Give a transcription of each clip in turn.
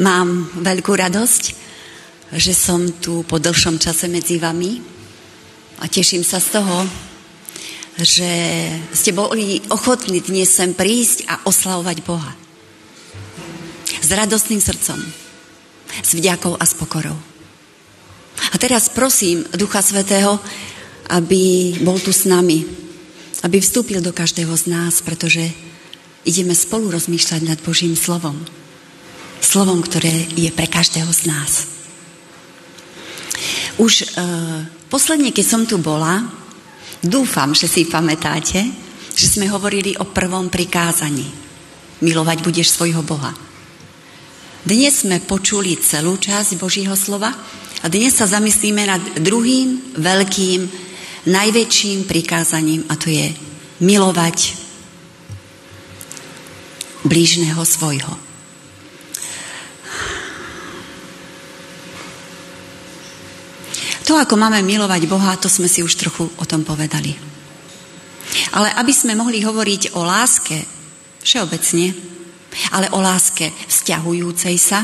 Mám veľkú radosť, že som tu po dlhšom čase medzi vami a teším sa z toho, že ste boli ochotní dnes sem prísť a oslavovať Boha. S radostným srdcom, s vďakou a s pokorou. A teraz prosím Ducha Svetého, aby bol tu s nami, aby vstúpil do každého z nás, pretože ideme spolu rozmýšľať nad Božím slovom slovom, ktoré je pre každého z nás. Už uh, posledne, keď som tu bola, dúfam, že si pamätáte, že sme hovorili o prvom prikázaní. Milovať budeš svojho Boha. Dnes sme počuli celú časť Božího slova a dnes sa zamyslíme nad druhým veľkým, najväčším prikázaním a to je milovať blížneho svojho. To, ako máme milovať Boha, to sme si už trochu o tom povedali. Ale aby sme mohli hovoriť o láske všeobecne, ale o láske vzťahujúcej sa,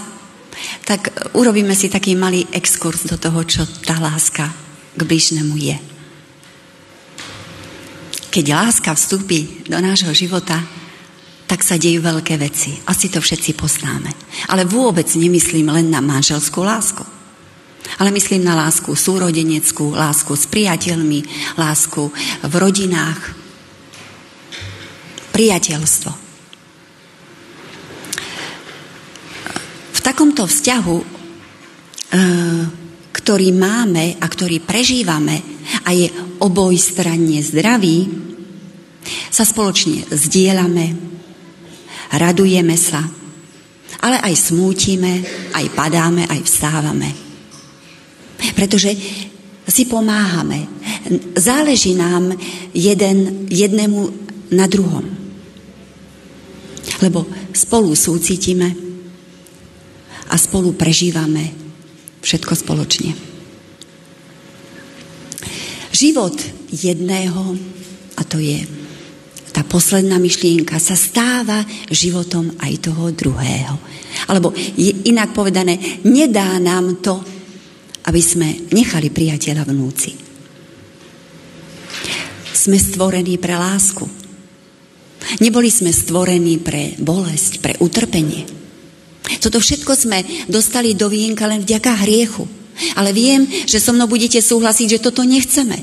tak urobíme si taký malý exkurs do toho, čo tá láska k bližnému je. Keď láska vstúpi do nášho života, tak sa dejú veľké veci. Asi to všetci poznáme. Ale vôbec nemyslím len na manželskú lásku. Ale myslím na lásku súrodeneckú, lásku s priateľmi, lásku v rodinách, priateľstvo. V takomto vzťahu, e, ktorý máme a ktorý prežívame a je obojstranne zdravý, sa spoločne zdieľame, radujeme sa, ale aj smútime, aj padáme, aj vstávame. Pretože si pomáhame. Záleží nám jeden, jednému na druhom. Lebo spolu súcitíme a spolu prežívame všetko spoločne. Život jedného, a to je tá posledná myšlienka, sa stáva životom aj toho druhého. Alebo inak povedané, nedá nám to aby sme nechali priateľa vnúci. Sme stvorení pre lásku. Neboli sme stvorení pre bolesť, pre utrpenie. Toto všetko sme dostali do vienka len vďaka hriechu. Ale viem, že so mnou budete súhlasiť, že toto nechceme.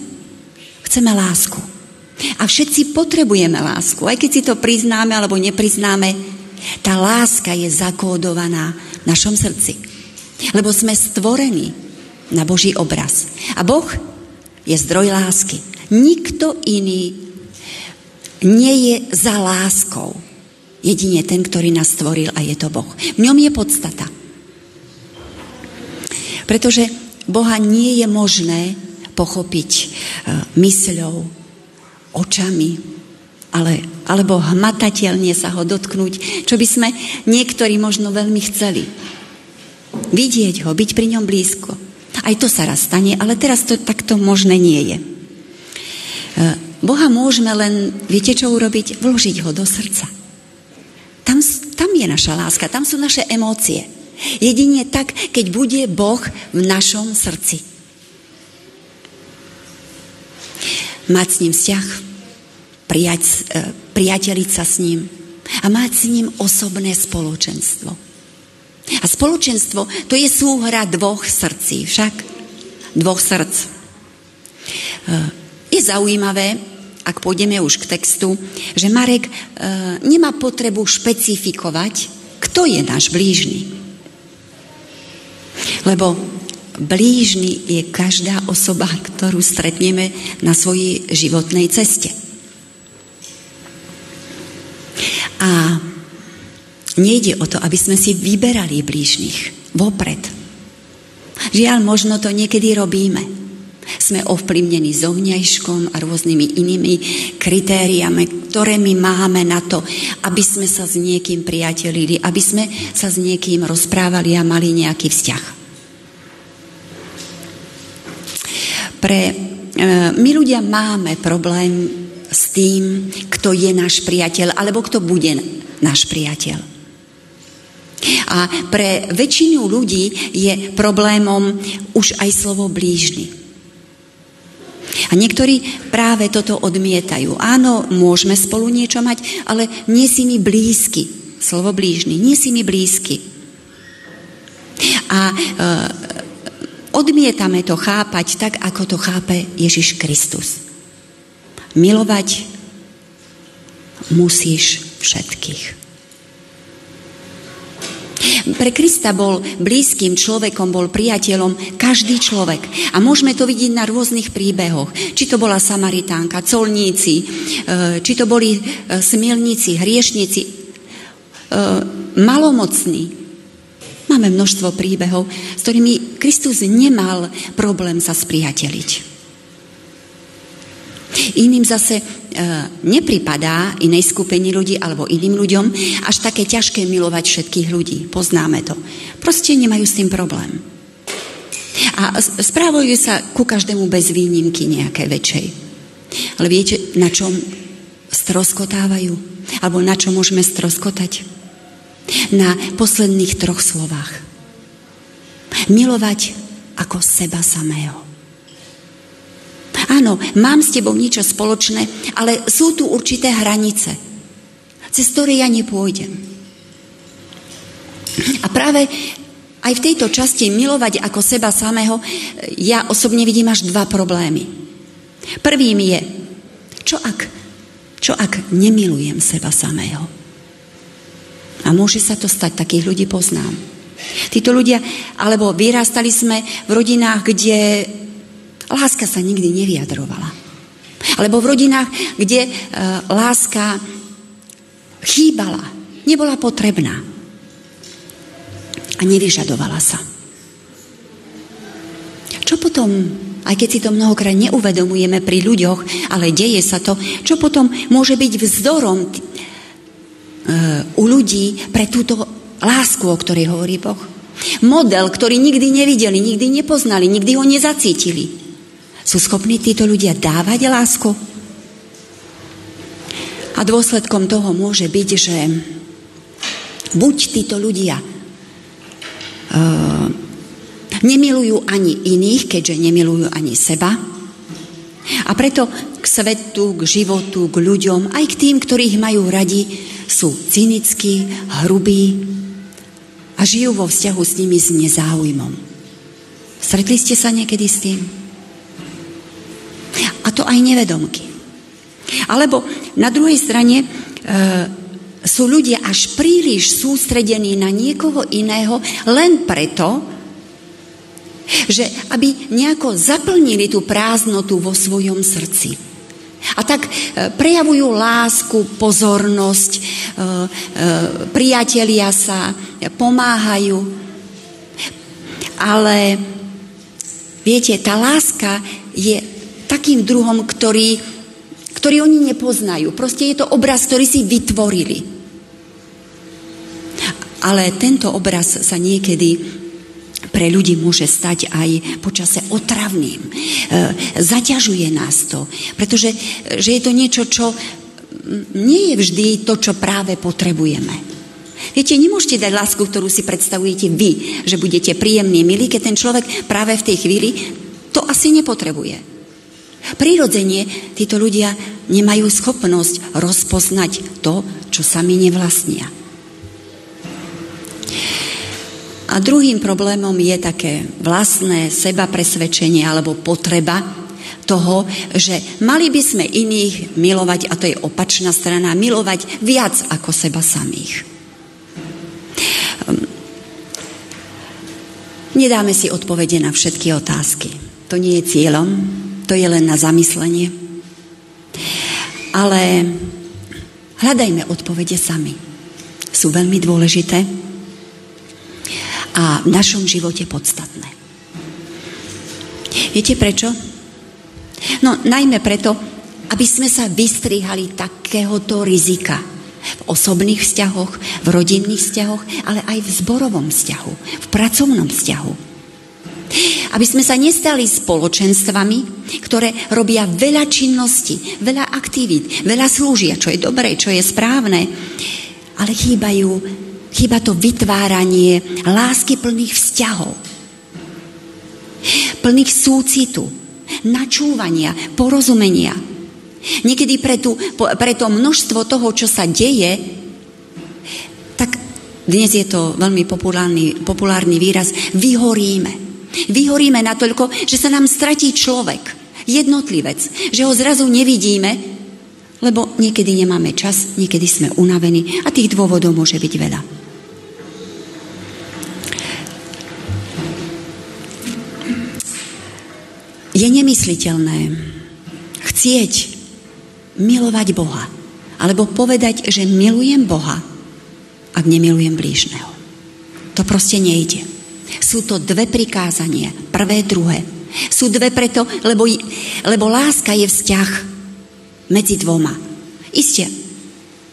Chceme lásku. A všetci potrebujeme lásku. Aj keď si to priznáme alebo nepriznáme, tá láska je zakódovaná v našom srdci. Lebo sme stvorení na Boží obraz. A Boh je zdroj lásky. Nikto iný nie je za láskou. Jedine ten, ktorý nás stvoril a je to Boh. V ňom je podstata. Pretože Boha nie je možné pochopiť e, mysľou, očami, ale, alebo hmatateľne sa ho dotknúť, čo by sme niektorí možno veľmi chceli. Vidieť ho, byť pri ňom blízko. Aj to sa raz stane, ale teraz to takto možné nie je. E, Boha môžeme len, viete čo urobiť? Vložiť ho do srdca. Tam, tam je naša láska, tam sú naše emócie. Jedine tak, keď bude Boh v našom srdci. Mať s ním vzťah, prijať, e, priateliť sa s ním a mať s ním osobné spoločenstvo. A spoločenstvo to je súhra dvoch srdcí, však dvoch srdc. E, je zaujímavé, ak pôjdeme už k textu, že Marek e, nemá potrebu špecifikovať, kto je náš blížny. Lebo blížny je každá osoba, ktorú stretneme na svojej životnej ceste. A Nejde o to, aby sme si vyberali blížnych vopred. Žiaľ, možno to niekedy robíme. Sme ovplyvnení zovňajškom a rôznymi inými kritériami, ktoré my máme na to, aby sme sa s niekým priatelili, aby sme sa s niekým rozprávali a mali nejaký vzťah. Pre, e, my ľudia máme problém s tým, kto je náš priateľ, alebo kto bude náš priateľ. A pre väčšinu ľudí je problémom už aj slovo blížny. A niektorí práve toto odmietajú. Áno, môžeme spolu niečo mať, ale nie si mi blízky. Slovo blížny, nie si mi blízky. A e, odmietame to chápať tak, ako to chápe Ježiš Kristus. Milovať musíš všetkých. Pre Krista bol blízkym človekom, bol priateľom každý človek. A môžeme to vidieť na rôznych príbehoch. Či to bola Samaritánka, colníci, e, či to boli e, smilníci, hriešnici, e, malomocní. Máme množstvo príbehov, s ktorými Kristus nemal problém sa spriateliť. Iným zase nepripadá inej skupení ľudí alebo iným ľuďom až také ťažké milovať všetkých ľudí. Poznáme to. Proste nemajú s tým problém. A správajú sa ku každému bez výnimky nejaké väčšej. Ale viete, na čom stroskotávajú? Alebo na čo môžeme stroskotať? Na posledných troch slovách. Milovať ako seba samého. Áno, mám s tebou niečo spoločné, ale sú tu určité hranice, cez ktoré ja nepôjdem. A práve aj v tejto časti milovať ako seba samého, ja osobne vidím až dva problémy. Prvým je, čo ak, čo ak nemilujem seba samého? A môže sa to stať, takých ľudí poznám. Títo ľudia, alebo vyrastali sme v rodinách, kde Láska sa nikdy nevyjadrovala. Alebo v rodinách, kde e, láska chýbala, nebola potrebná a nevyžadovala sa. Čo potom, aj keď si to mnohokrát neuvedomujeme pri ľuďoch, ale deje sa to, čo potom môže byť vzdorom e, u ľudí pre túto lásku, o ktorej hovorí Boh? Model, ktorý nikdy nevideli, nikdy nepoznali, nikdy ho nezacítili. Sú schopní títo ľudia dávať lásku? A dôsledkom toho môže byť, že buď títo ľudia uh, nemilujú ani iných, keďže nemilujú ani seba. A preto k svetu, k životu, k ľuďom, aj k tým, ktorých majú radi, sú cynickí, hrubí a žijú vo vzťahu s nimi s nezáujmom. Stretli ste sa niekedy s tým? To aj nevedomky. Alebo na druhej strane e, sú ľudia až príliš sústredení na niekoho iného len preto, že aby nejako zaplnili tú prázdnotu vo svojom srdci. A tak e, prejavujú lásku, pozornosť, e, e, priatelia sa, pomáhajú. Ale viete, tá láska je takým druhom, ktorý, ktorý oni nepoznajú. Proste je to obraz, ktorý si vytvorili. Ale tento obraz sa niekedy pre ľudí môže stať aj počase otravným. E, zaťažuje nás to, pretože že je to niečo, čo nie je vždy to, čo práve potrebujeme. Viete, nemôžete dať lásku, ktorú si predstavujete vy, že budete príjemní, milí, keď ten človek práve v tej chvíli to asi nepotrebuje. Prirodzene títo ľudia nemajú schopnosť rozpoznať to, čo sami nevlastnia. A druhým problémom je také vlastné seba presvedčenie alebo potreba toho, že mali by sme iných milovať, a to je opačná strana, milovať viac ako seba samých. Ehm, nedáme si odpovede na všetky otázky. To nie je cieľom, to je len na zamyslenie. Ale hľadajme odpovede sami. Sú veľmi dôležité a v našom živote podstatné. Viete prečo? No najmä preto, aby sme sa vystrihali takéhoto rizika v osobných vzťahoch, v rodinných vzťahoch, ale aj v zborovom vzťahu, v pracovnom vzťahu aby sme sa nestali spoločenstvami, ktoré robia veľa činností, veľa aktivít, veľa slúžia, čo je dobré, čo je správne, ale chýbajú Chýba to vytváranie lásky plných vzťahov. Plných súcitu, načúvania, porozumenia. Niekedy pre, tú, pre to množstvo toho, čo sa deje, tak dnes je to veľmi populárny, populárny výraz, vyhoríme. Vyhoríme natoľko, že sa nám stratí človek, jednotlivec, že ho zrazu nevidíme, lebo niekedy nemáme čas, niekedy sme unavení a tých dôvodov môže byť veľa. Je nemysliteľné chcieť milovať Boha, alebo povedať, že milujem Boha, ak nemilujem blížneho. To proste nejde. Sú to dve prikázania, prvé, druhé. Sú dve preto, lebo, lebo láska je vzťah medzi dvoma. Isté,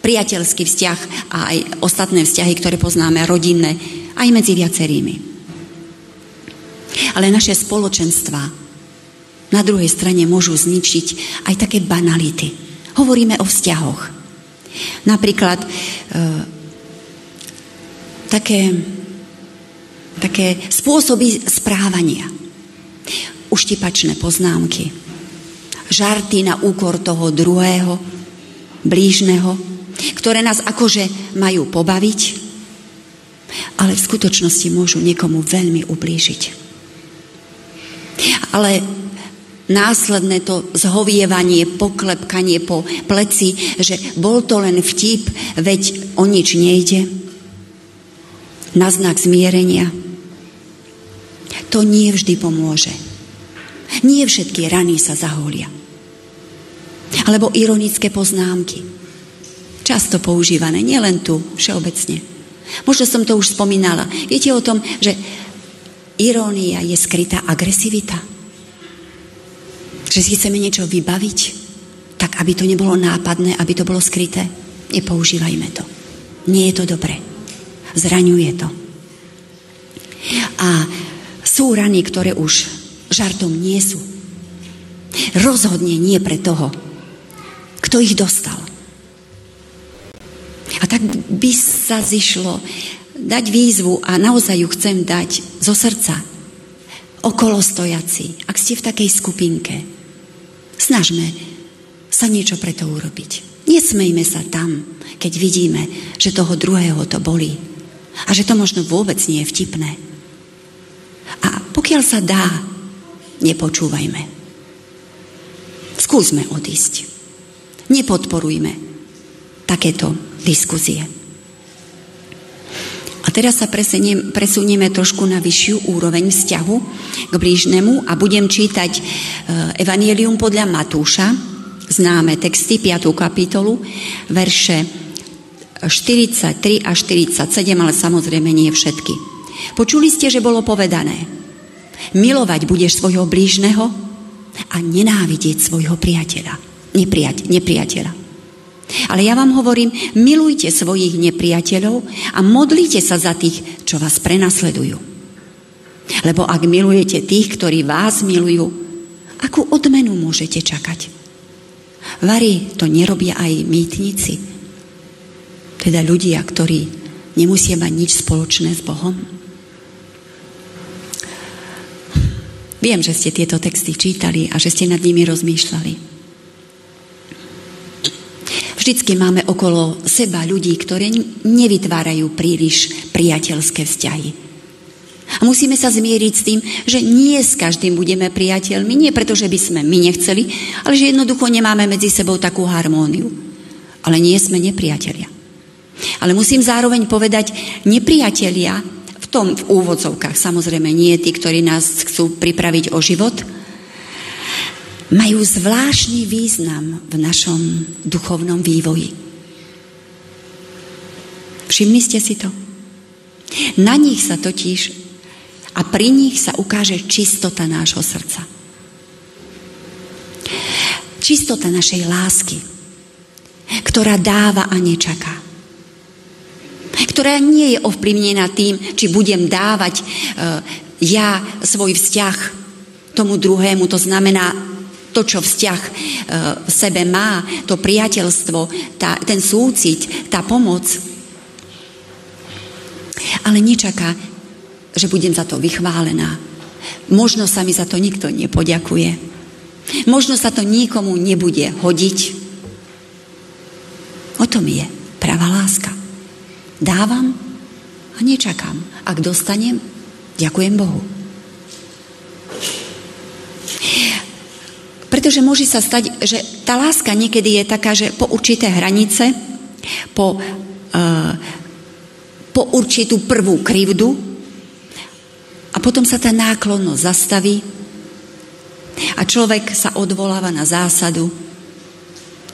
priateľský vzťah a aj ostatné vzťahy, ktoré poznáme, rodinné, aj medzi viacerými. Ale naše spoločenstva na druhej strane môžu zničiť aj také banality. Hovoríme o vzťahoch. Napríklad e, také, také spôsoby správania. Uštipačné poznámky, žarty na úkor toho druhého, blížneho, ktoré nás akože majú pobaviť, ale v skutočnosti môžu niekomu veľmi ublížiť. Ale následné to zhovievanie, poklepkanie po pleci, že bol to len vtip, veď o nič nejde, na znak zmierenia, to nie vždy pomôže. Nie všetky rany sa zaholia. Alebo ironické poznámky. Často používané, nielen tu, všeobecne. Možno som to už spomínala. Viete o tom, že irónia je skrytá agresivita? Že si chceme niečo vybaviť, tak aby to nebolo nápadné, aby to bolo skryté? Nepoužívajme to. Nie je to dobré. Zraňuje to. A sú rany, ktoré už žartom nie sú. Rozhodne nie pre toho, kto ich dostal. A tak by sa zišlo dať výzvu a naozaj ju chcem dať zo srdca. Okolo stojaci, ak ste v takej skupinke, snažme sa niečo pre to urobiť. Nesmejme sa tam, keď vidíme, že toho druhého to bolí. A že to možno vôbec nie je vtipné. A pokiaľ sa dá, nepočúvajme. Skúsme odísť nepodporujme takéto diskuzie. A teraz sa presunieme trošku na vyššiu úroveň vzťahu k blížnemu a budem čítať e, Evangelium podľa Matúša, známe texty, 5. kapitolu, verše 43 a 47, ale samozrejme nie všetky. Počuli ste, že bolo povedané, milovať budeš svojho blížneho a nenávidieť svojho priateľa nepriateľ, nepriateľa. Ale ja vám hovorím, milujte svojich nepriateľov a modlite sa za tých, čo vás prenasledujú. Lebo ak milujete tých, ktorí vás milujú, akú odmenu môžete čakať? Vary to nerobia aj mýtnici, teda ľudia, ktorí nemusia mať nič spoločné s Bohom. Viem, že ste tieto texty čítali a že ste nad nimi rozmýšľali. Vždycky máme okolo seba ľudí, ktorí nevytvárajú príliš priateľské vzťahy. A musíme sa zmieriť s tým, že nie s každým budeme priateľmi, nie preto, že by sme my nechceli, ale že jednoducho nemáme medzi sebou takú harmóniu. Ale nie sme nepriatelia. Ale musím zároveň povedať, nepriatelia tom v úvodzovkách, samozrejme nie tí, ktorí nás chcú pripraviť o život, majú zvláštny význam v našom duchovnom vývoji. Všimli ste si to? Na nich sa totiž a pri nich sa ukáže čistota nášho srdca. Čistota našej lásky, ktorá dáva a nečaká. Ktorá nie je ovplyvnená tým, či budem dávať uh, ja svoj vzťah tomu druhému, to znamená to, čo vzťah e, v sebe má, to priateľstvo, tá, ten súcit, tá pomoc. ale nečaká, že budem za to vychválená. Možno sa mi za to nikto nepoďakuje. Možno sa to nikomu nebude hodiť. O tom je pravá láska. Dávam a nečakám. Ak dostanem, ďakujem Bohu. Pretože môže sa stať, že tá láska niekedy je taká, že po určité hranice, po, uh, po určitú prvú krivdu a potom sa tá náklonnosť zastaví a človek sa odvoláva na zásadu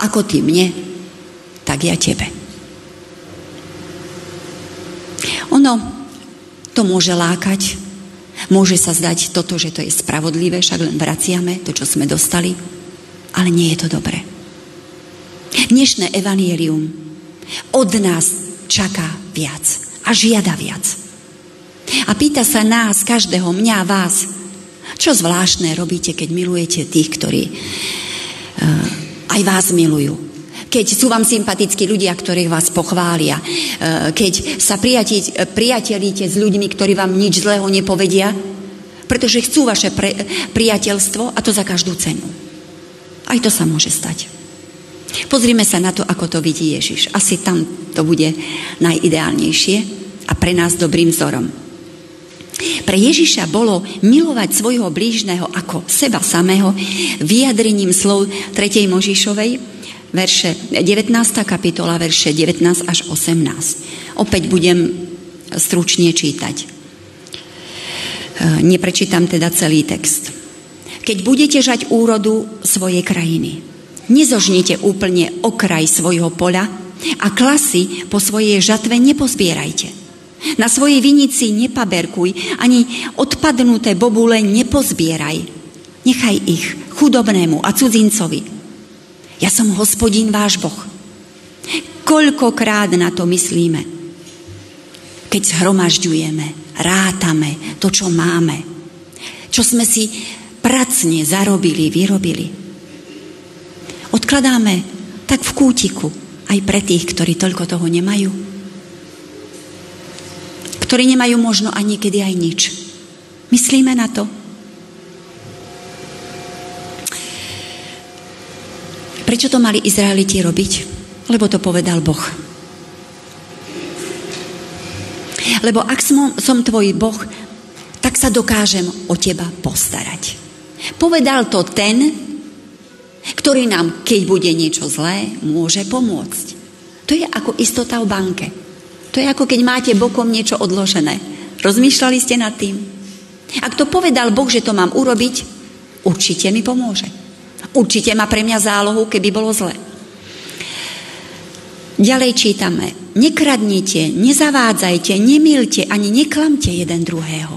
ako ty mne, tak ja tebe. Ono to môže lákať, Môže sa zdať toto, že to je spravodlivé, však len vraciame to, čo sme dostali, ale nie je to dobré. Dnešné evanielium od nás čaká viac a žiada viac. A pýta sa nás, každého, mňa, vás, čo zvláštne robíte, keď milujete tých, ktorí uh, aj vás milujú keď sú vám sympatickí ľudia, ktorí vás pochvália, e, keď sa priatelíte s ľuďmi, ktorí vám nič zlého nepovedia, pretože chcú vaše pre, priateľstvo a to za každú cenu. Aj to sa môže stať. Pozrime sa na to, ako to vidí Ježiš. Asi tam to bude najideálnejšie a pre nás dobrým vzorom. Pre Ježiša bolo milovať svojho blížneho ako seba samého vyjadrením slov 3. Možišovej, verše, 19. kapitola, verše 19 až 18. Opäť budem stručne čítať. E, neprečítam teda celý text. Keď budete žať úrodu svojej krajiny, nezožnite úplne okraj svojho poľa a klasy po svojej žatve nepozbierajte. Na svojej vinici nepaberkuj, ani odpadnuté bobule nepozbieraj. Nechaj ich chudobnému a cudzincovi, ja som hospodín váš Boh. Koľkokrát na to myslíme, keď zhromažďujeme, rátame to, čo máme, čo sme si pracne zarobili, vyrobili. Odkladáme tak v kútiku aj pre tých, ktorí toľko toho nemajú. Ktorí nemajú možno ani kedy aj nič. Myslíme na to? Prečo to mali Izraeliti robiť? Lebo to povedal Boh. Lebo ak som, som tvoj Boh, tak sa dokážem o teba postarať. Povedal to ten, ktorý nám, keď bude niečo zlé, môže pomôcť. To je ako istota v banke. To je ako keď máte bokom niečo odložené. Rozmýšľali ste nad tým? Ak to povedal Boh, že to mám urobiť, určite mi pomôže. Určite má pre mňa zálohu, keby bolo zle. Ďalej čítame. Nekradnite, nezavádzajte, nemilte ani neklamte jeden druhého.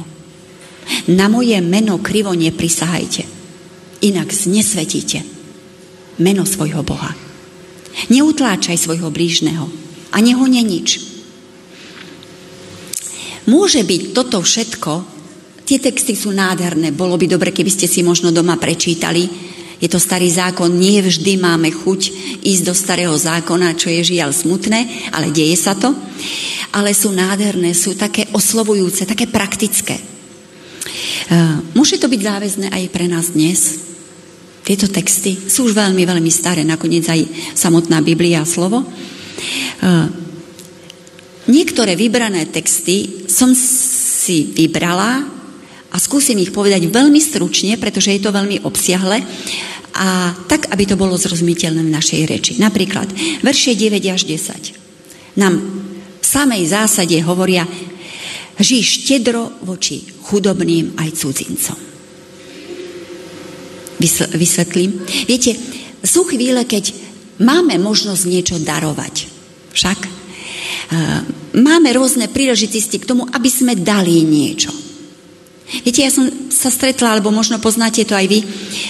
Na moje meno krivo neprisahajte, inak znesvetíte meno svojho Boha. Neutláčaj svojho blížneho a neho nič. Môže byť toto všetko, tie texty sú nádherné, bolo by dobre, keby ste si možno doma prečítali, je to starý zákon, nie vždy máme chuť ísť do starého zákona, čo je žiaľ smutné, ale deje sa to. Ale sú nádherné, sú také oslovujúce, také praktické. E, môže to byť záväzné aj pre nás dnes. Tieto texty sú už veľmi, veľmi staré, nakoniec aj samotná Biblia a slovo. E, niektoré vybrané texty som si vybrala a skúsim ich povedať veľmi stručne, pretože je to veľmi obsiahle a tak, aby to bolo zrozumiteľné v našej reči. Napríklad, verše 9 až 10 nám v samej zásade hovoria, žij štedro voči chudobným aj cudzincom. Vysvetlím. Viete, sú chvíle, keď máme možnosť niečo darovať. Však e, máme rôzne príležitosti k tomu, aby sme dali niečo. Viete, ja som sa stretla, alebo možno poznáte to aj vy,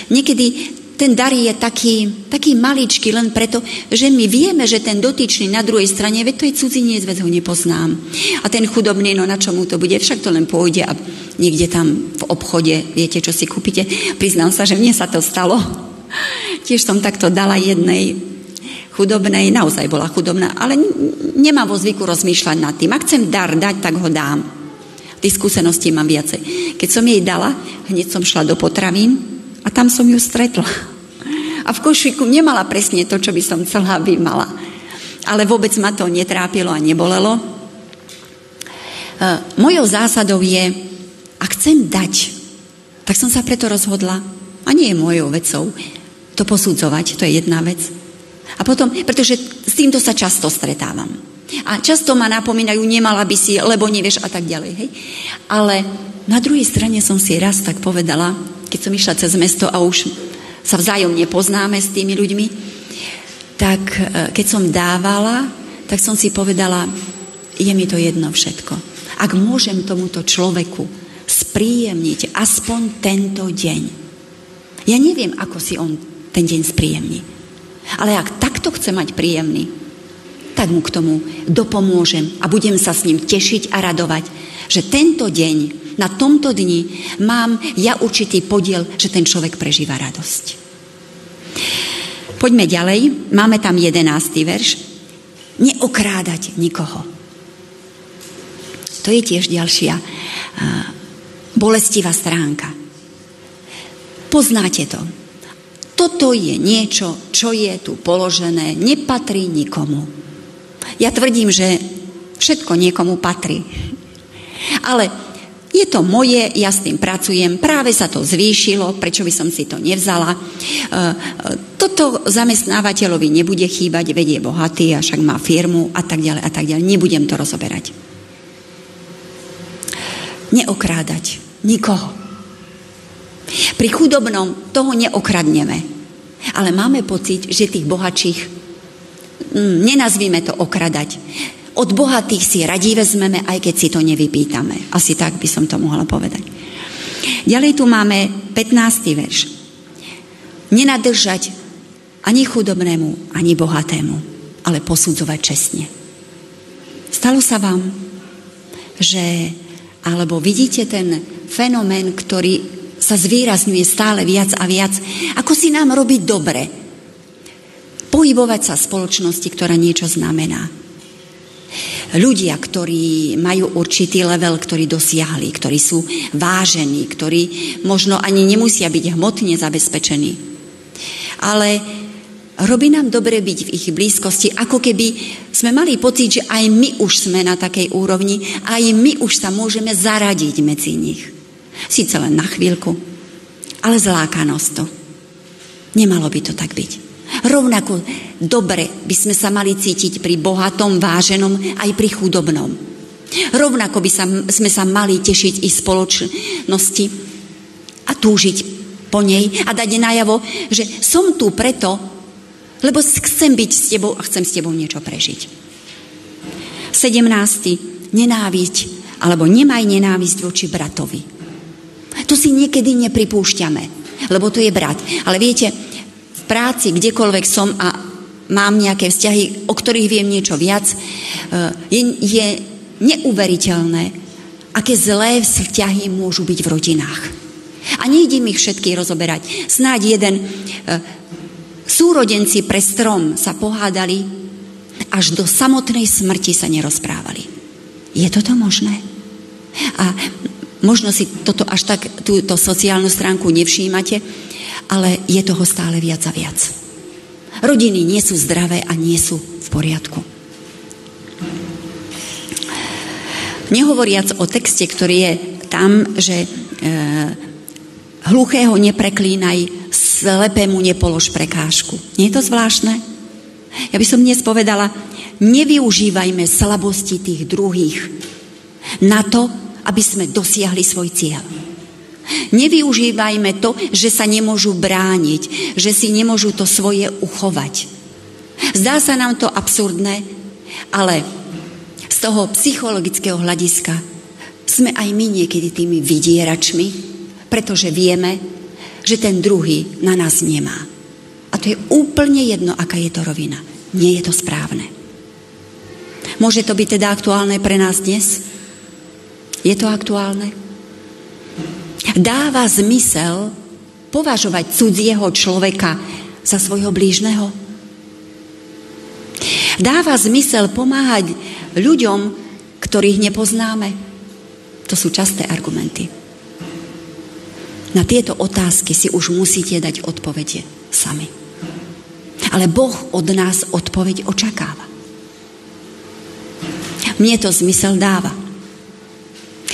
niekedy ten dar je taký, taký maličký len preto, že my vieme, že ten dotyčný na druhej strane, veď to je cudziniec, veď ho nepoznám. A ten chudobný, no na čo mu to bude? Však to len pôjde a niekde tam v obchode, viete, čo si kúpite. Priznám sa, že mne sa to stalo. Tiež som takto dala jednej chudobnej, naozaj bola chudobná, ale nemá vo zvyku rozmýšľať nad tým. Ak chcem dar dať, tak ho dám. Tých skúseností mám viacej. Keď som jej dala, hneď som šla do potravín a tam som ju stretla. A v košíku nemala presne to, čo by som chcela, aby mala. Ale vôbec ma to netrápilo a nebolelo. E, mojou zásadou je, ak chcem dať, tak som sa preto rozhodla, a nie je mojou vecou, to posudzovať, to je jedna vec. A potom, pretože s týmto sa často stretávam. A často ma napomínajú, nemala by si, lebo nevieš a tak ďalej. Hej? Ale na druhej strane som si raz tak povedala, keď som išla cez mesto a už sa vzájomne poznáme s tými ľuďmi, tak e, keď som dávala, tak som si povedala, je mi to jedno všetko. Ak môžem tomuto človeku spríjemniť aspoň tento deň. Ja neviem, ako si on ten deň spríjemní. Ale ak takto chce mať príjemný, tak mu k tomu dopomôžem a budem sa s ním tešiť a radovať, že tento deň, na tomto dni mám ja určitý podiel, že ten človek prežíva radosť. Poďme ďalej, máme tam jedenáctý verš. Neokrádať nikoho. To je tiež ďalšia bolestivá stránka. Poznáte to. Toto je niečo, čo je tu položené, nepatrí nikomu. Ja tvrdím, že všetko niekomu patrí. Ale je to moje, ja s tým pracujem, práve sa to zvýšilo, prečo by som si to nevzala. E, e, toto zamestnávateľovi nebude chýbať, vedie bohatý a však má firmu a tak ďalej a tak ďalej. Nebudem to rozoberať. Neokrádať nikoho. Pri chudobnom toho neokradneme. Ale máme pocit, že tých bohačích, mm, nenazvíme to okradať, od bohatých si radí vezmeme, aj keď si to nevypýtame. Asi tak by som to mohla povedať. Ďalej tu máme 15. verš. Nenadržať ani chudobnému, ani bohatému, ale posudzovať čestne. Stalo sa vám, že, alebo vidíte ten fenomén, ktorý sa zvýrazňuje stále viac a viac, ako si nám robiť dobre. Pohybovať sa v spoločnosti, ktorá niečo znamená. Ľudia, ktorí majú určitý level, ktorí dosiahli, ktorí sú vážení, ktorí možno ani nemusia byť hmotne zabezpečení. Ale robí nám dobre byť v ich blízkosti, ako keby sme mali pocit, že aj my už sme na takej úrovni, aj my už sa môžeme zaradiť medzi nich. Síce len na chvíľku, ale zláka nás to. Nemalo by to tak byť. Rovnako dobre by sme sa mali cítiť pri bohatom, váženom aj pri chudobnom. Rovnako by sa, sme sa mali tešiť i spoločnosti a túžiť po nej a dať najavo, že som tu preto, lebo chcem byť s tebou a chcem s tebou niečo prežiť. 17. Nenávisť alebo nemaj nenávisť voči bratovi. To si niekedy nepripúšťame, lebo to je brat. Ale viete, práci, kdekoľvek som a mám nejaké vzťahy, o ktorých viem niečo viac, eh, je, je neuveriteľné, aké zlé vzťahy môžu byť v rodinách. A nejdem ich všetky rozoberať. Snáď jeden e, súrodenci pre strom sa pohádali, až do samotnej smrti sa nerozprávali. Je toto možné? A Možno si toto až tak, túto sociálnu stránku nevšímate, ale je toho stále viac a viac. Rodiny nie sú zdravé a nie sú v poriadku. Nehovoriac o texte, ktorý je tam, že e, hluchého nepreklínaj, slepému nepolož prekážku. Nie je to zvláštne? Ja by som dnes povedala, nevyužívajme slabosti tých druhých na to, aby sme dosiahli svoj cieľ. Nevyužívajme to, že sa nemôžu brániť, že si nemôžu to svoje uchovať. Zdá sa nám to absurdné, ale z toho psychologického hľadiska sme aj my niekedy tými vydieračmi, pretože vieme, že ten druhý na nás nemá. A to je úplne jedno, aká je to rovina. Nie je to správne. Môže to byť teda aktuálne pre nás dnes? Je to aktuálne? Dáva zmysel považovať cudzieho človeka za svojho blížneho? Dáva zmysel pomáhať ľuďom, ktorých nepoznáme? To sú časté argumenty. Na tieto otázky si už musíte dať odpovede sami. Ale Boh od nás odpoveď očakáva. Mne to zmysel dáva.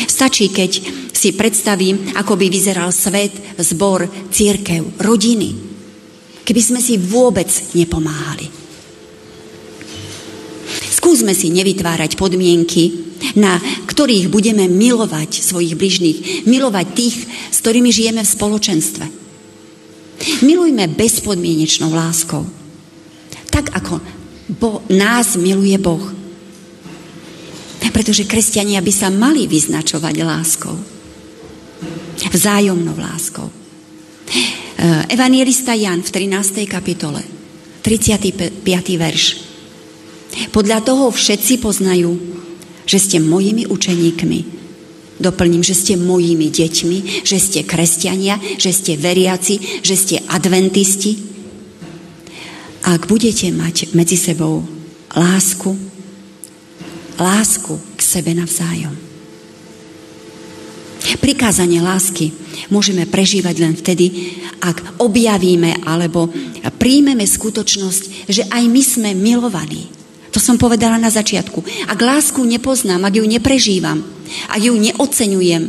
Stačí, keď si predstavím, ako by vyzeral svet, zbor, církev, rodiny. Keby sme si vôbec nepomáhali. Skúsme si nevytvárať podmienky, na ktorých budeme milovať svojich bližných, milovať tých, s ktorými žijeme v spoločenstve. Milujme bezpodmienečnou láskou. Tak ako bo, nás miluje Boh. Pretože kresťania by sa mali vyznačovať láskou. Vzájomnou láskou. Eh, evangelista Jan v 13. kapitole, 35. verš. Podľa toho všetci poznajú, že ste mojimi učeníkmi. Doplním, že ste mojimi deťmi, že ste kresťania, že ste veriaci, že ste adventisti. Ak budete mať medzi sebou lásku, lásku k sebe navzájom. Prikázanie lásky môžeme prežívať len vtedy, ak objavíme alebo príjmeme skutočnosť, že aj my sme milovaní. To som povedala na začiatku. Ak lásku nepoznám, ak ju neprežívam, ak ju neoceňujem,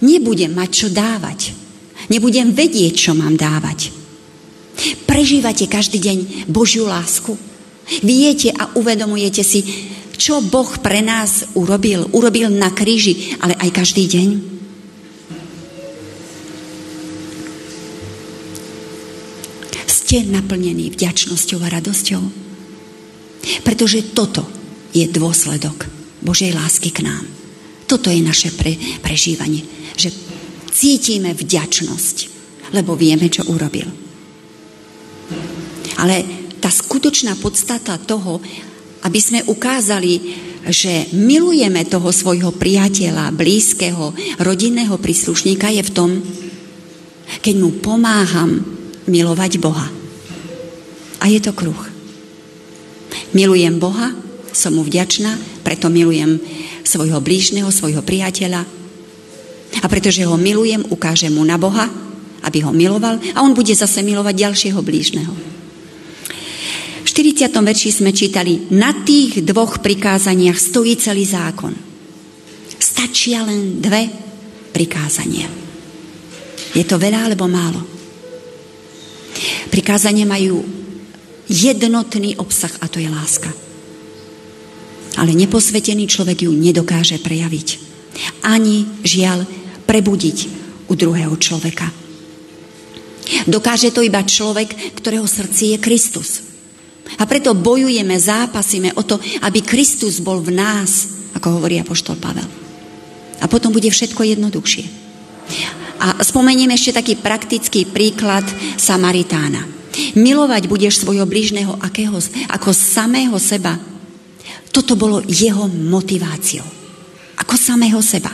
nebudem mať čo dávať. Nebudem vedieť, čo mám dávať. Prežívate každý deň Božiu lásku. Viete a uvedomujete si, čo Boh pre nás urobil. Urobil na kríži, ale aj každý deň. Ste naplnení vďačnosťou a radosťou. Pretože toto je dôsledok Božej lásky k nám. Toto je naše pre, prežívanie. Že cítime vďačnosť, lebo vieme, čo urobil. Ale skutočná podstata toho, aby sme ukázali, že milujeme toho svojho priateľa, blízkeho, rodinného príslušníka je v tom, keď mu pomáham milovať Boha. A je to kruh. Milujem Boha, som mu vďačná, preto milujem svojho blížneho, svojho priateľa. A pretože ho milujem, ukážem mu na Boha, aby ho miloval a on bude zase milovať ďalšieho blížneho. V 40. verši sme čítali, na tých dvoch prikázaniach stojí celý zákon. Stačia len dve prikázania. Je to veľa alebo málo? Prikázania majú jednotný obsah a to je láska. Ale neposvetený človek ju nedokáže prejaviť. Ani, žiaľ, prebudiť u druhého človeka. Dokáže to iba človek, ktorého srdci je Kristus. A preto bojujeme, zápasíme o to, aby Kristus bol v nás, ako hovorí apoštol Pavel. A potom bude všetko jednoduchšie. A spomeniem ešte taký praktický príklad Samaritána. Milovať budeš svojho blížneho akého, ako samého seba. Toto bolo jeho motiváciou. Ako samého seba.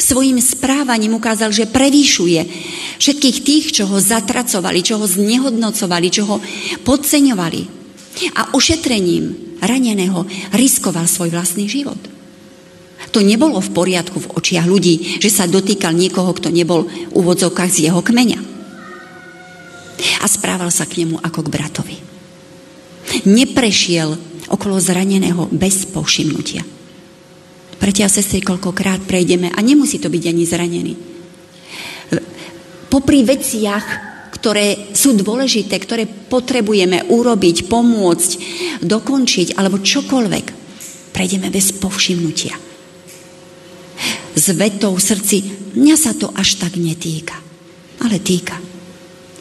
Svojím správaním ukázal, že prevýšuje všetkých tých, čo ho zatracovali, čo ho znehodnocovali, čo ho podceňovali. A ošetrením raneného riskoval svoj vlastný život. To nebolo v poriadku v očiach ľudí, že sa dotýkal niekoho, kto nebol v úvodzovkách z jeho kmeňa a správal sa k nemu ako k bratovi. Neprešiel okolo zraneného bez povšimnutia. Pretia a sestry, koľkokrát prejdeme a nemusí to byť ani zranený. Popri veciach, ktoré sú dôležité, ktoré potrebujeme urobiť, pomôcť, dokončiť alebo čokoľvek, prejdeme bez povšimnutia. S vetou v srdci, mňa sa to až tak netýka, ale týka.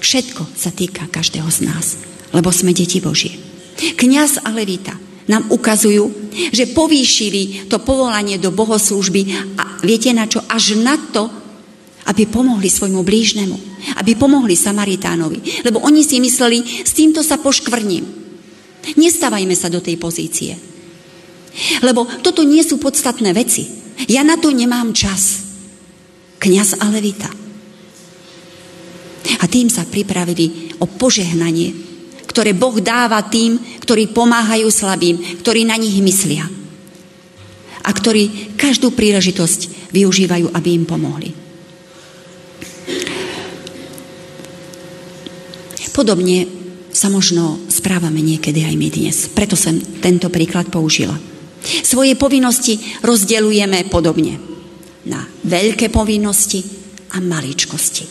Všetko sa týka každého z nás, lebo sme deti Božie. Kňaz a levita nám ukazujú, že povýšili to povolanie do bohoslúžby a viete na čo? Až na to, aby pomohli svojmu blížnemu, aby pomohli Samaritánovi. Lebo oni si mysleli, s týmto sa poškvrním. Nestávajme sa do tej pozície. Lebo toto nie sú podstatné veci. Ja na to nemám čas. Kňaz a levita. A tým sa pripravili o požehnanie, ktoré Boh dáva tým, ktorí pomáhajú slabým, ktorí na nich myslia a ktorí každú príležitosť využívajú, aby im pomohli. Podobne sa možno správame niekedy aj my dnes. Preto som tento príklad použila. Svoje povinnosti rozdeľujeme podobne na veľké povinnosti a maličkosti.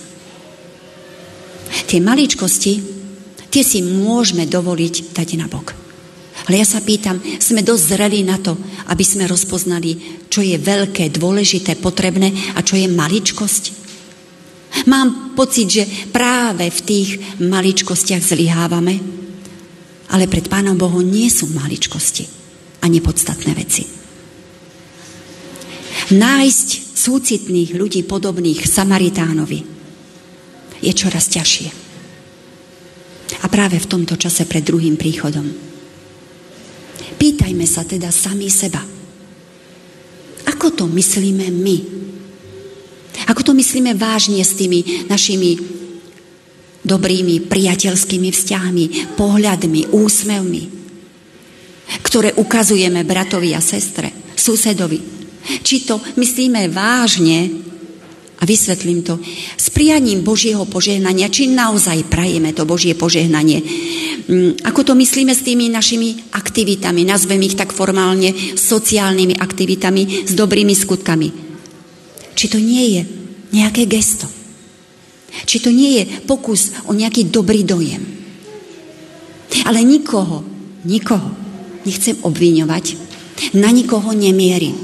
Tie maličkosti, tie si môžeme dovoliť dať na bok. Ale ja sa pýtam, sme dosť na to, aby sme rozpoznali, čo je veľké, dôležité, potrebné a čo je maličkosť? Mám pocit, že práve v tých maličkostiach zlyhávame, ale pred Pánom Bohom nie sú maličkosti a nepodstatné veci. Nájsť súcitných ľudí podobných Samaritánovi je čoraz ťažšie. A práve v tomto čase pred druhým príchodom. Pýtajme sa teda sami seba. Ako to myslíme my? Ako to myslíme vážne s tými našimi dobrými priateľskými vzťahmi, pohľadmi, úsmevmi, ktoré ukazujeme bratovi a sestre, susedovi. Či to myslíme vážne, a vysvetlím to, s prianím Božieho požehnania, či naozaj prajeme to Božie požehnanie. Mm, ako to myslíme s tými našimi aktivitami, nazvem ich tak formálne, sociálnymi aktivitami, s dobrými skutkami. Či to nie je nejaké gesto. Či to nie je pokus o nejaký dobrý dojem. Ale nikoho, nikoho nechcem obviňovať, na nikoho nemierim.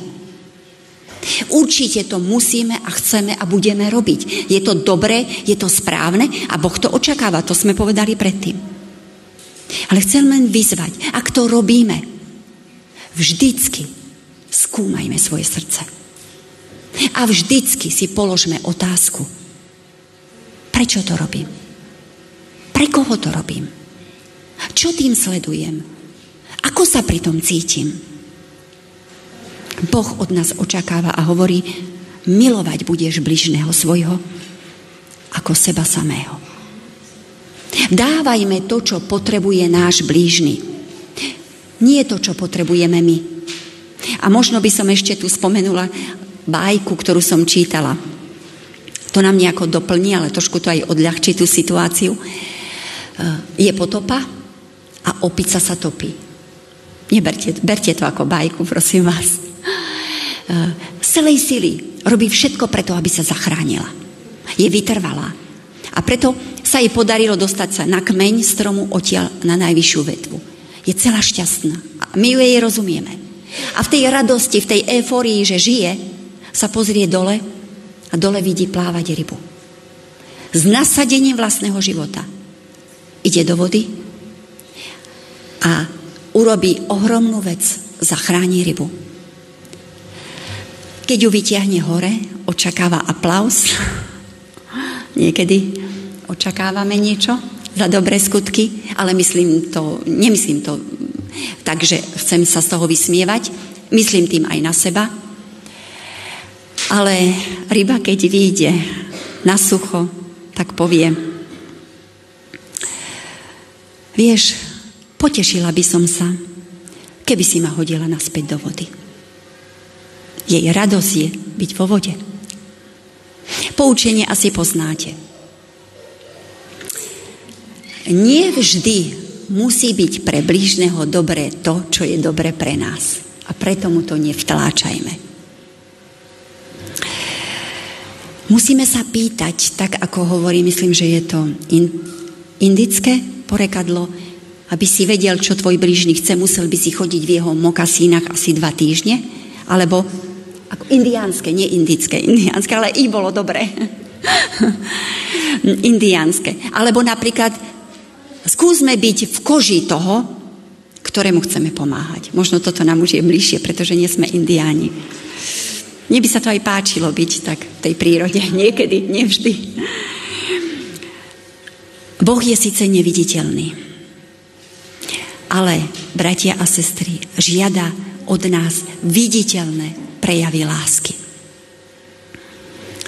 Určite to musíme a chceme a budeme robiť. Je to dobré, je to správne a Boh to očakáva, to sme povedali predtým. Ale chcem len vyzvať, ak to robíme, vždycky skúmajme svoje srdce. A vždycky si položme otázku. Prečo to robím? Pre koho to robím? Čo tým sledujem? Ako sa pri tom cítim? Boh od nás očakáva a hovorí, milovať budeš bližného svojho ako seba samého. Dávajme to, čo potrebuje náš blížny. Nie to, čo potrebujeme my. A možno by som ešte tu spomenula bajku, ktorú som čítala. To nám nejako doplní, ale trošku to aj odľahčí tú situáciu. E, je potopa a opica sa topí. Neberte, berte to ako bajku, prosím vás. E, z celej sily robí všetko preto, aby sa zachránila. Je vytrvalá. A preto sa jej podarilo dostať sa na kmeň stromu odtiaľ na najvyššiu vetvu. Je celá šťastná. A my ju jej rozumieme. A v tej radosti, v tej eufórii, že žije, sa pozrie dole a dole vidí plávať rybu. S nasadením vlastného života. Ide do vody a urobí ohromnú vec, zachráni rybu. Keď ju vyťahne hore, očakáva aplaus. Niekedy očakávame niečo za dobré skutky, ale myslím to, nemyslím to takže chcem sa z toho vysmievať, myslím tým aj na seba, ale ryba, keď vyjde na sucho, tak povie, vieš, potešila by som sa, keby si ma hodila naspäť do vody. Jej radosť je byť vo vode. Poučenie asi poznáte. Nie vždy musí byť pre blížneho dobré to, čo je dobré pre nás. A preto mu to nevtláčajme. Musíme sa pýtať, tak ako hovorí, myslím, že je to in, indické porekadlo, aby si vedel, čo tvoj blížny chce, musel by si chodiť v jeho mokasínach asi dva týždne, alebo ako indiánske, nie indické, indiánske, ale i bolo dobré. indiánske. Alebo napríklad skúsme byť v koži toho, ktorému chceme pomáhať. Možno toto nám už je bližšie, pretože nie sme indiáni. Mne by sa to aj páčilo byť tak v tej prírode. Niekedy, nevždy. Boh je síce neviditeľný, ale, bratia a sestry, žiada od nás viditeľné prejavy lásky.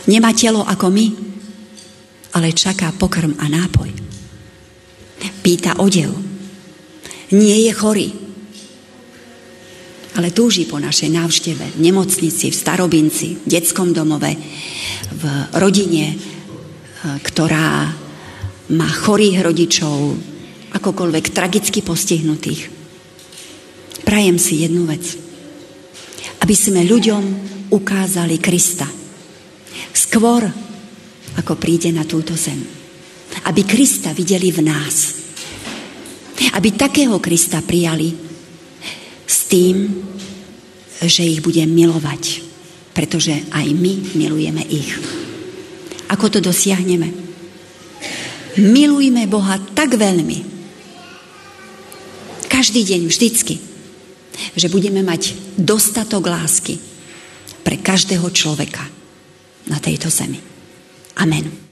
Nemá telo ako my, ale čaká pokrm a nápoj. pýta odev. Nie je chorý, ale túži po našej návšteve v nemocnici, v starobinci, v detskom domove, v rodine, e, ktorá má chorých rodičov, akokoľvek tragicky postihnutých. Prajem si jednu vec. Aby sme ľuďom ukázali Krista. Skôr, ako príde na túto zem. Aby Krista videli v nás. Aby takého Krista prijali s tým, že ich budem milovať. Pretože aj my milujeme ich. Ako to dosiahneme? Milujme Boha tak veľmi. Každý deň, vždycky. Že budeme mať dostatok lásky pre každého človeka na tejto zemi. Amen.